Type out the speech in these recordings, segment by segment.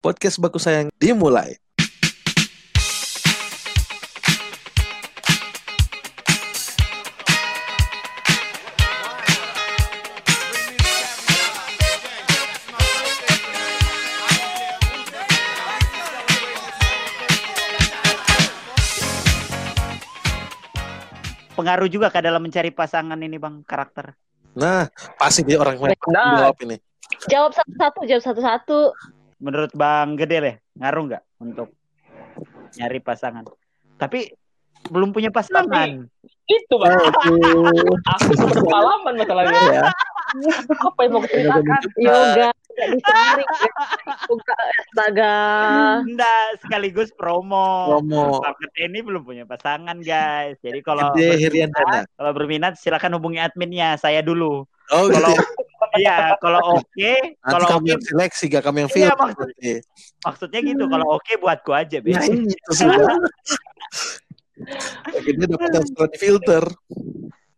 Podcast Baku Sayang dimulai. pengaruh juga ke dalam mencari pasangan ini bang karakter. Nah, pasti dia orang yang Nah. jawab ini. Jawab satu-satu, jawab satu-satu. Menurut bang Gede deh ngaruh nggak untuk nyari pasangan? Tapi belum punya pasangan. Itu bang. Aku tuh berpengalaman masalahnya. Ya. Apa yang mau ceritakan? Yoga tidak dicari. Yoga astaga. Nggak sekaligus promo. Promo. Gede ini belum punya pasangan guys. Jadi kalau berminat, kalau berminat silakan hubungi adminnya saya dulu. Oh, gitu. Kalau ya. Iya kalau oke Nanti kalau kamu oke yang seleksi, gak kamu yang Iya, filter. maksud- nanti. maksudnya gitu kalau oke buatku aja Nah, Bang. ini itu sih. Bang. Dia dapat yang setelah difilter.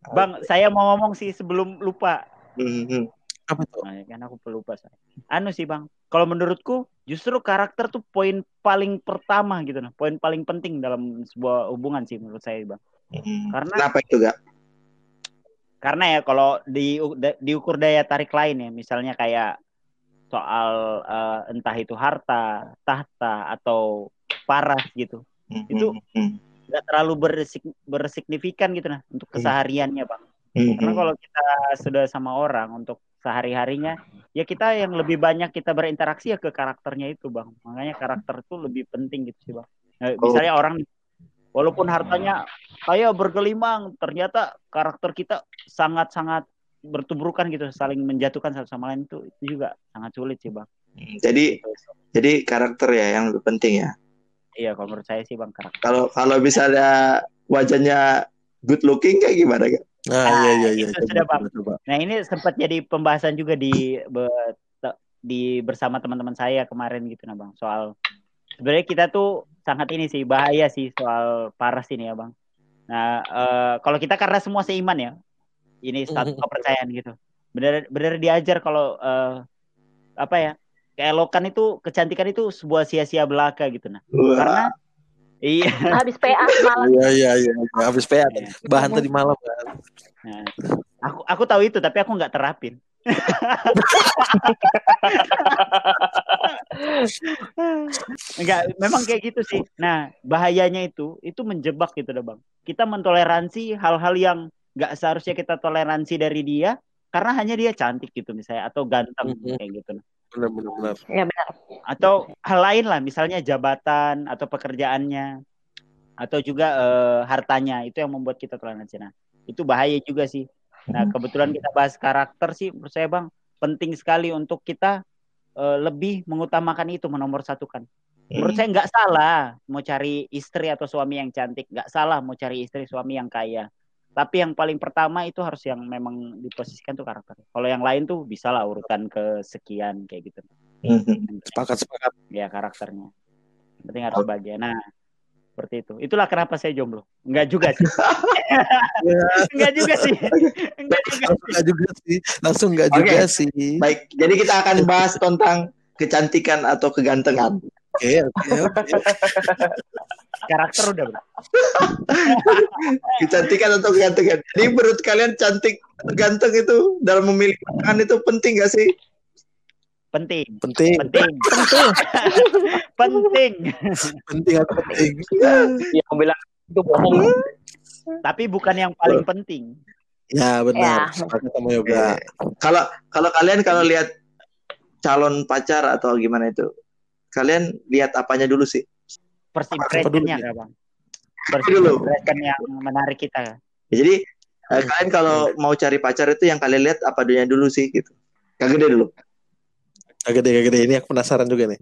Bang saya mau ngomong sih sebelum lupa. Mhm. Apa tuh? Nah, kan aku pelupa saya. Anu sih bang, kalau menurutku justru karakter tuh poin paling pertama gitu nah, poin paling penting dalam sebuah hubungan sih menurut saya bang. Mhm. Karena Kenapa itu gak? Karena ya kalau di diukur daya tarik lain ya, misalnya kayak soal eh, entah itu harta, tahta atau paras gitu, Itu- Mhm. nggak terlalu bersig- bersignifikan gitu nah untuk Hmm. kesehariannya bang. Mhm. Karena kalau kita sudah sama orang untuk sehari-harinya, ya kita yang lebih banyak kita berinteraksi ya ke karakternya itu, Bang. Makanya karakter itu lebih penting gitu sih, Bang. Nah, Oh. misalnya orang walaupun hartanya kaya bergelimang, ternyata karakter kita sangat-sangat bertubrukan gitu, saling menjatuhkan satu sama lain itu itu juga sangat sulit sih, Bang. Mhm. Jadi jadi karakter ya yang lebih penting ya. Iya, kalau menurut saya sih, Bang, karakter. Kalau kalau misalnya wajahnya good looking kayak gimana gak? Nah, Ah, iya, iya, iya. itu sudah, Bang. coba, coba. Nah, ini sempat jadi pembahasan juga di be- te- di bersama teman-teman saya kemarin gitu nah, Bang, soal sebenarnya kita tuh sangat ini sih bahaya sih soal paras ini ya, Bang. Nah, eh, kalau kita karena semua seiman ya. Ini satu kepercayaan gitu. Benar benar diajar kalau eh, apa ya? Keelokan itu, kecantikan itu sebuah sia-sia belaka gitu nah. Wah, Karena iya, Habis PA semalam. Iya, iya, iya. Habis PA. Iya. Bahan tadi malam kan. Nah, aku aku tahu itu tapi aku nggak terapin. Enggak, memang kayak gitu sih. Nah, bahayanya itu itu menjebak gitu dah, Bang. Kita mentoleransi hal-hal yang nggak seharusnya kita toleransi dari dia karena hanya dia cantik gitu misalnya atau ganteng Mhm. kayak gitu. Benar, benar, benar. Ya benar. Atau hal lain lah, misalnya jabatan atau pekerjaannya atau juga eh, hartanya itu yang membuat kita toleransi. Nah, itu bahaya juga sih. Nah, kebetulan kita bahas karakter sih, menurut saya bang penting sekali untuk kita eh, lebih mengutamakan itu menomor satukan. Menurut saya nggak salah mau cari istri atau suami yang cantik, nggak salah mau cari istri suami yang kaya. Tapi yang paling pertama itu harus yang memang diposisikan tuh karakter. Kalau yang lain tuh bisa lah urutan kesekian kayak gitu. Mhm. Sepakat, sepakat. Ya karakternya. Penting harus bahagia. Nah, seperti itu. Itulah kenapa saya jomblo. Enggak juga sih. Enggak juga sih. Enggak juga. Langsung nggak juga sih. Langsung nggak Oke. juga sih. Baik, jadi kita akan bahas tentang kecantikan atau kegantengan. Oke, oke, oke. Karakter udah, Bro. Kecantikan atau kegantengan. Jadi menurut kalian cantik ganteng itu dalam memilih pasangan itu penting gak sih? Penting. Penting, Penting. Penting. Penting. penting atau penting. Yang bilang itu bohong. Tapi bukan yang paling penting. Ya, benar. Ya. Sama Yoga. Kalau kalau kalian kalau lihat calon pacar atau gimana itu, kalian lihat apanya dulu sih? First Apa impression-nya, dulu, Kak, Bang. First Dulu. impression yang menarik kita. Ya, jadi eh, kalian kalau mau cari pacar itu yang kalian lihat apa dunia dulu sih gitu? Kagak deh dulu. Agak deh, agak deh. Ini aku penasaran juga nih.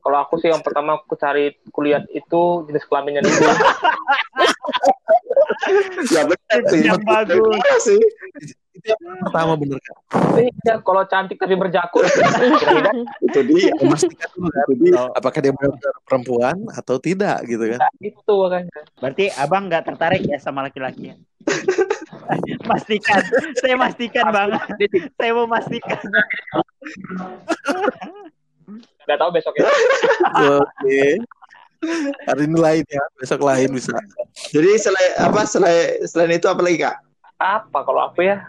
Kalau aku sih yang pertama aku cari kuliah itu jenis kelaminnya dulu. Ya benar sih. Yang bagus. Iya sih. Itu yang pertama bener kan? Iya, kalau cantik tapi berjakut, Itu dia. Memastikan dulu kan. Itu dia. Apakah dia benar perempuan atau tidak gitu kan? gitu makanya. Berarti abang nggak tertarik ya sama laki-laki ya? pastikan, saya pastikan bang. Saya mau pastikan. Nggak tahu besok ya. Oke. Hari ini lain ya, besok lain bisa. Jadi selain apa selain selain itu apa lagi kak? Apa kalau aku ya?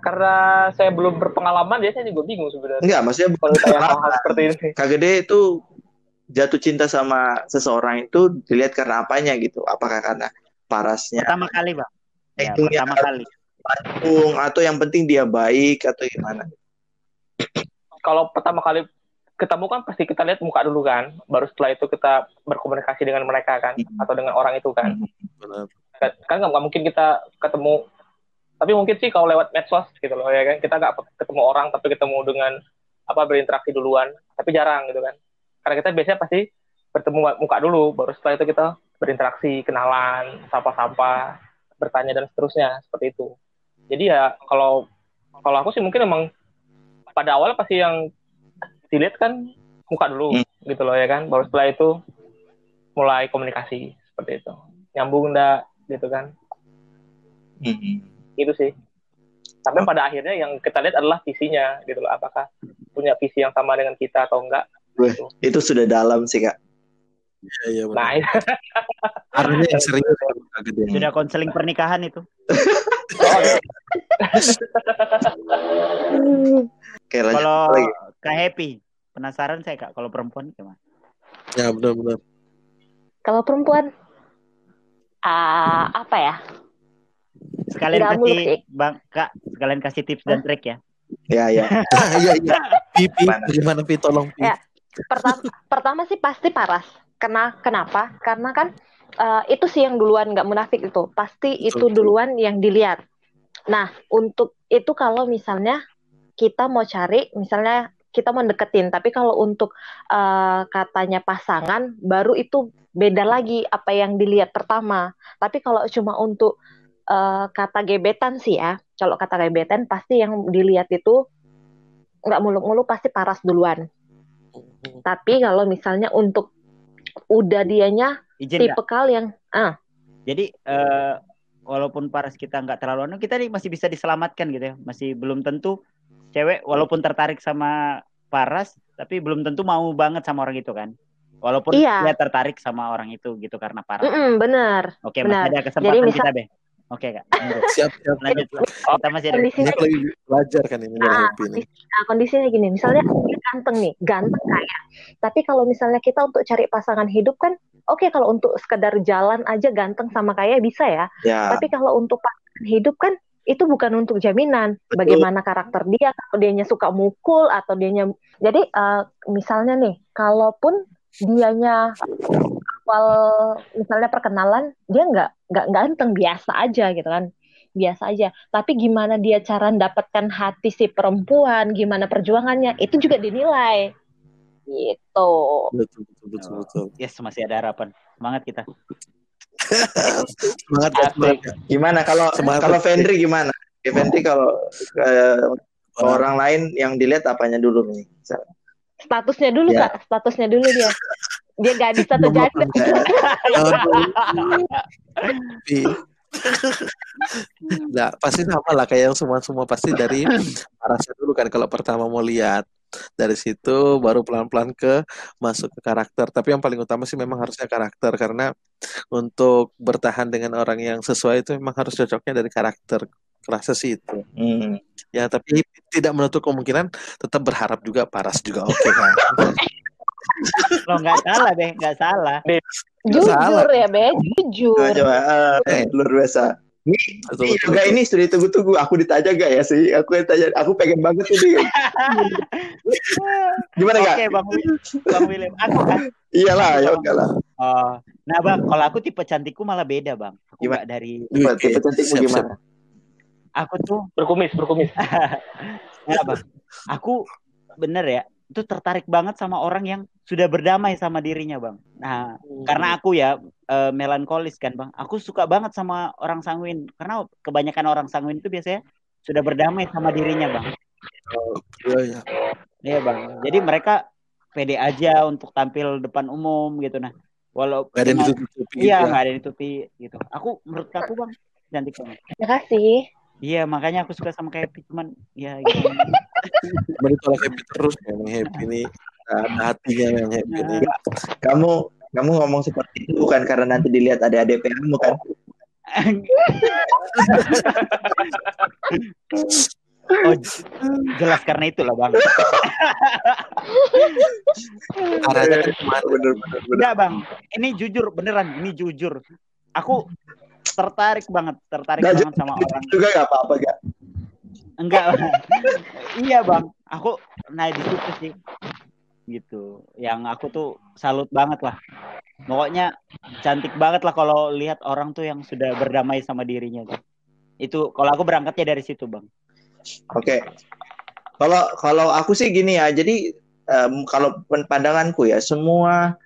Karena saya belum berpengalaman, ya saya juga bingung sebenarnya. Enggak, maksudnya Kalau ditanya hal-hal seperti ini. Kak Gede itu jatuh cinta sama seseorang itu dilihat karena apanya gitu? Apakah karena parasnya, Pertama kali, Bang. Ya, actingnya, pertama kali. panggung, atau yang penting dia baik atau gimana? Kalau pertama kali ketemu kan pasti kita lihat muka dulu kan. Baru setelah itu kita berkomunikasi dengan mereka kan. Atau dengan orang itu kan. Benar. Kan kan nggak nggak mungkin kita ketemu. Tapi mungkin sih kalau lewat medsos gitu loh ya kan. Kita nggak ketemu orang tapi ketemu dengan apa berinteraksi duluan. Tapi jarang gitu kan. Karena kita biasanya pasti bertemu muka dulu. Baru setelah itu kita berinteraksi, kenalan, sapa-sapa, bertanya dan seterusnya seperti itu. Jadi ya kalau kalau aku sih mungkin emang pada awal pasti yang dilihat kan muka dulu Hmm. gitu loh ya kan. Baru setelah itu mulai komunikasi seperti itu. Nyambung enggak gitu kan. Hmm. Itu sih. Sampai pada akhirnya yang kita lihat adalah visinya gitu loh. Apakah punya visi yang sama dengan kita atau enggak. Weh, itu sudah dalam sih kak. Iya, iya benar. Nah, Artinya yang serius Gede. Sudah konseling pernikahan itu. Oke, lanjut Kalau lagi. Kak Happy, penasaran saya Kak, kalau perempuan gimana? Ya benar-benar. Kalau perempuan, ah, apa ya? Sekalian muluk kasih sih. Bang Kak, sekalian kasih tips dan trik ya. Ya ya. Iya iya. Pipi, Mana? bagaimana Pi? Tolong Pi. Ya. Pertama, pertama sih pasti paras. Kena, kenapa? Karena kan eh, itu sih yang duluan nggak munafik itu. Pasti itu duluan yang dilihat. Nah, untuk itu kalau misalnya kita mau cari, misalnya kita mau deketin, tapi kalau untuk eh, katanya pasangan, baru itu beda lagi apa yang dilihat pertama. Tapi kalau cuma untuk eh, kata gebetan sih ya, kalau kata gebetan pasti yang dilihat itu nggak muluk-muluk pasti paras duluan. Tapi kalau misalnya untuk udah dianya Izin tipe kal yang ah Jadi eh, walaupun paras kita nggak terlalu anu, kita nih masih bisa diselamatkan gitu ya. Masih belum tentu cewek walaupun tertarik sama paras, tapi belum tentu mau banget sama orang itu kan. Walaupun Iya. dia tertarik sama orang itu gitu karena paras. bener. Oke, benar. masih ada kesempatan misal- kita, Be. Oke, Kak. Siap siap. Lanjut. Kita masih ada Kondisinya Ini lagi belajar kan ini Ah, Happy nih. Nah, kondisinya gini, misalnya dia ganteng nih, ganteng kaya. Tapi kalau misalnya kita untuk cari pasangan hidup kan, oke kalau untuk sekedar jalan aja ganteng sama kaya bisa ya. Ya. Tapi kalau untuk pasangan hidup kan itu bukan untuk jaminan Betul. bagaimana karakter dia, kalau dianya suka mukul atau dianya. Jadi eh, misalnya nih, kalaupun dianya awal misalnya perkenalan dia nggak nggak ganteng biasa aja gitu kan biasa aja tapi gimana dia cara mendapatkan hati si perempuan gimana perjuangannya itu juga dinilai gitu Betul betul betul betul. Yes, masih ada harapan. Semangat kita. Semangat ya, semangat. Gimana kalau Semangat. kalau Fendri gimana? Ya, Fendri kalau eh, orang lain yang dilihat apanya dulu nih? Misalnya. statusnya dulu Ya. kak statusnya dulu dia dia gadis atau janda. Nah, pasti sama lah kayak yang semua-semua pasti dari parasnya dulu kan kalau pertama mau lihat dari situ baru pelan-pelan ke masuk ke karakter. Tapi yang paling utama sih memang harusnya karakter karena untuk bertahan dengan orang yang sesuai itu memang harus cocoknya dari karakter. Kerasa sih itu. Hmm. Ya, tapi tidak menutup kemungkinan tetap berharap juga paras juga oke kan. Lo nggak salah, Be. Nggak salah. jujur salah. ya be jujur Coba, coba. Eh, luar biasa. Ini, ini juga ini sudah tunggu-tunggu. Aku ditanya gak ya sih? Aku yang tanya. Aku pengen banget ini. Gimana Oke, gak? Bang William. Bang William. Aku kan. Iyalah, ya enggak lah. Oh. Nah, Bang, kalau aku tipe cantikku malah beda, Bang. Aku Gimana? dari Oke, tipe cantikmu siap, gimana? aku tuh berkumis, berkumis. Enggak, Bang. Aku bener ya, itu tertarik banget sama orang yang sudah berdamai sama dirinya, Bang. Nah, karena aku ya eh, melankolis kan, Bang. Aku suka banget sama orang sanguin karena kebanyakan orang sanguin itu biasanya sudah berdamai sama dirinya, Bang. Iya, iya. Iya, Bang. Jadi mereka pede aja untuk tampil depan umum gitu nah. Walau Gak ada yang ditutupi Iya, gitu. nggak ada yang ditutupi gitu. Aku menurut aku, Bang, cantik banget. makasih Iya, makanya aku suka sama kayak cuman ya gimana. Cuman happy terus memang happy nih ada hatinya yang happy nih. Kamu kamu ngomong seperti itu bukan karena nanti dilihat adik-adik kamu kan? oh, jelas karena itulah bang. Arahnya kan bener bener. Enggak bang, ini jujur beneran, ini jujur. Aku tertarik banget, tertarik Nggak, banget sama orang. Juga gak apa-apa gak? Enggak, iya bang. Aku naik di situ sih, gitu. Yang aku tuh salut banget lah. Pokoknya cantik banget lah kalau lihat orang tuh yang sudah berdamai sama dirinya tuh. Itu kalau aku berangkatnya dari situ bang. Oke. Kalau kalau aku sih gini ya. Jadi em, kalau pandanganku ya semua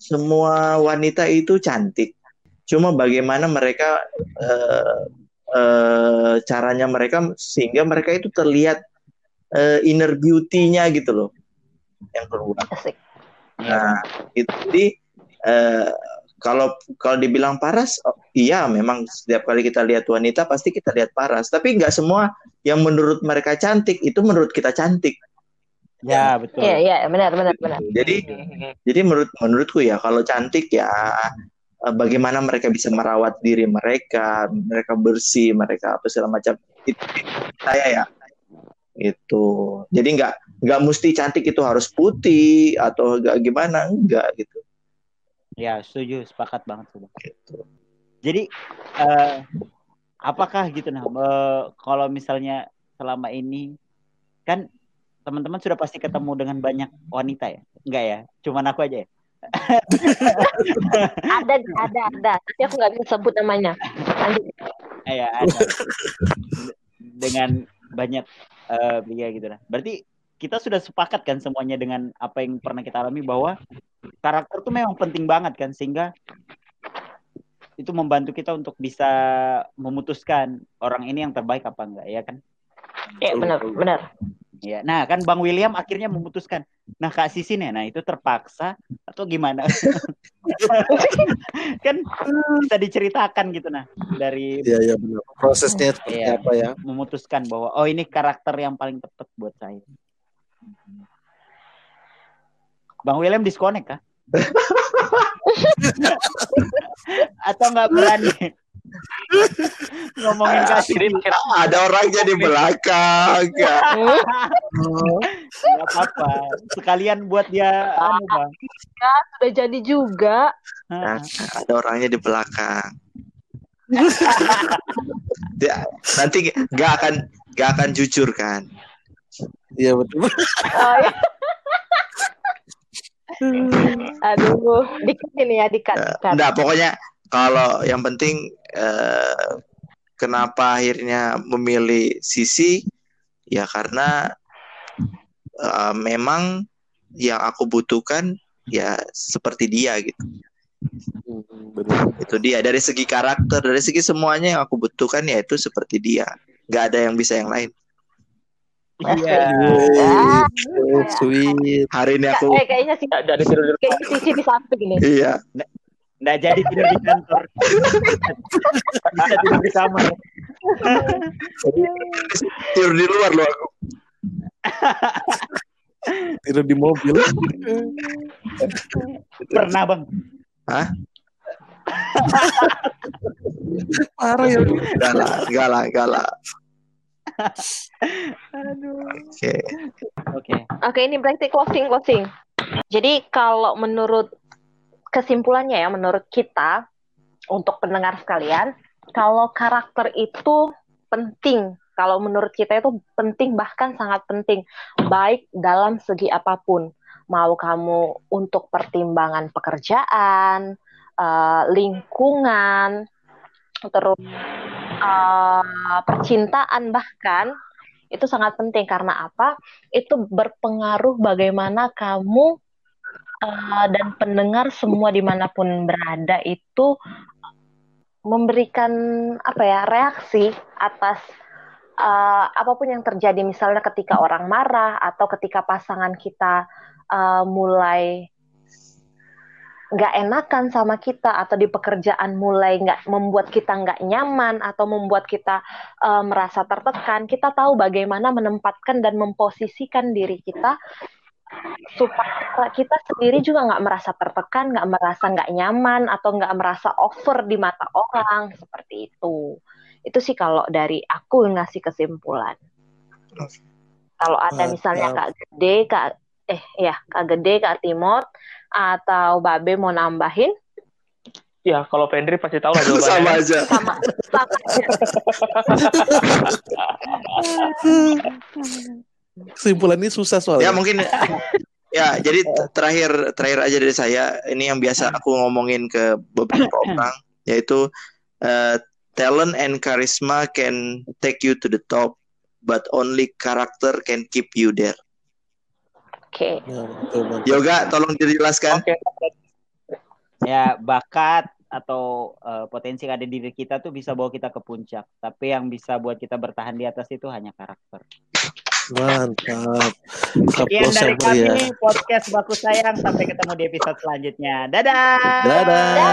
semua wanita itu cantik. Cuma bagaimana mereka eh, eh, caranya mereka sehingga mereka itu terlihat eh, inner beauty-nya gitu loh yang keluar. Asik. Nah, itu jadi eh, kalau kalau dibilang paras, oh, iya memang setiap kali kita lihat wanita pasti kita lihat paras. Tapi nggak semua yang menurut mereka cantik itu menurut kita cantik. Ya betul. Iya, iya, benar, benar, benar. Jadi jadi menurut menurutku ya kalau cantik ya eh, bagaimana mereka bisa merawat diri mereka, mereka bersih, mereka apa segala macam. Itu saya ya itu. Jadi nggak nggak mesti cantik itu harus putih atau nggak gimana enggak gitu. Ya setuju, sepakat banget tuh bang. gitu. Jadi eh, apakah gitu nah eh, kalau misalnya selama ini kan teman-teman sudah pasti ketemu dengan banyak wanita ya? Enggak ya? Cuman aku aja ya? Ada, ada, ada. Tapi aku nggak bisa sebut namanya. Lanjut. Eh, ya ada. dengan banyak pria gitu lah. Berarti kita sudah sepakat kan semuanya dengan apa yang pernah kita alami bahwa karakter tuh memang penting banget kan sehingga itu membantu kita untuk bisa memutuskan orang ini yang terbaik apa enggak ya kan? Iya, benar, benar. Ya. Nah, kan Bang William akhirnya memutuskan. Nah, Kak Sisin ya, nah itu terpaksa atau gimana? kan bisa diceritakan gitu nah dari Iya, iya benar. Prosesnya seperti Iya. apa ya? memutuskan bahwa oh ini karakter yang paling tepat buat saya. Bang William disconnect kah? Atau nggak berani ngomongin kasih? Mikir, Ada orangnya di belakang. ya. Gak apa-apa. Sekalian buat dia anu bang. Sudah jadi juga. Nah, ada orangnya di belakang. Dia, nanti nggak akan nggak akan jujur kan? Iya betul. Oh, iya. Aduh, dikat ini ya, dikat, dikat. Enggak, pokoknya kalau yang penting eh, kenapa akhirnya memilih sisi ya karena eh, memang yang aku butuhkan ya seperti dia gitu. Hmm, benar. Itu dia dari segi karakter, dari segi semuanya yang aku butuhkan ya itu seperti dia. Gak ada yang bisa yang lain. Iya. Ah, Oh, sweet. Hari ini aku eh kayaknya sih dari kayaknya sisi di samping ini. iya Nggak jadi tidur di kantor. Bisa tidur di kamar. tidur di luar loh aku. Tidur di mobil. Pernah bang. Parah ya. Enggak lah, enggak lah, enggak lah. Aduh. Oke. Oke. Oke, ini berarti closing closing. Jadi kalau menurut kesimpulannya ya, menurut kita untuk pendengar sekalian, kalau karakter itu penting. Kalau menurut kita itu penting bahkan sangat penting, baik dalam segi apa pun. Mau kamu untuk pertimbangan pekerjaan, eh, lingkungan, terus eh, percintaan bahkan itu sangat penting karena apa? Itu berpengaruh bagaimana kamu eh, dan pendengar semua di mana pun berada itu memberikan apa ya reaksi atas eh, apa pun yang terjadi. Misalnya ketika orang marah atau ketika pasangan kita eh, mulai nggak enakan sama kita atau di pekerjaan mulai nggak membuat kita nggak nyaman atau membuat kita eh, merasa tertekan kita tahu bagaimana menempatkan dan memposisikan diri kita supaya kita sendiri juga nggak merasa tertekan, nggak merasa nggak nyaman atau nggak merasa over di mata orang seperti itu. Itu sih kalau dari aku ngasih kesimpulan. Kalau ada misalnya Kak Gede, Kak eh ya Kak Gede, Kak Timot atau Babe mau nambahin? Ya, kalau Fendri pasti tahu lah jawabannya. Sama aja. Sama, sama. Kesimpulan ini susah Ya soalnya. mungkin ya jadi terakhir terakhir aja dari saya ini yang biasa aku ngomongin ke beberapa orang yaitu eh, talent and charisma can take you to the top but only character can keep you there. Oke. Ya, betul, betul. Yoga tolong dijelaskan. Oke. ya bakat atau eh, potensi yang ada di diri kita tuh bisa bawa kita ke puncak tapi yang bisa buat kita bertahan di atas itu hanya karakter Mantap. sekian dari meriah. kami podcast baku sayang sampai ketemu di episode selanjutnya dadah Dadah.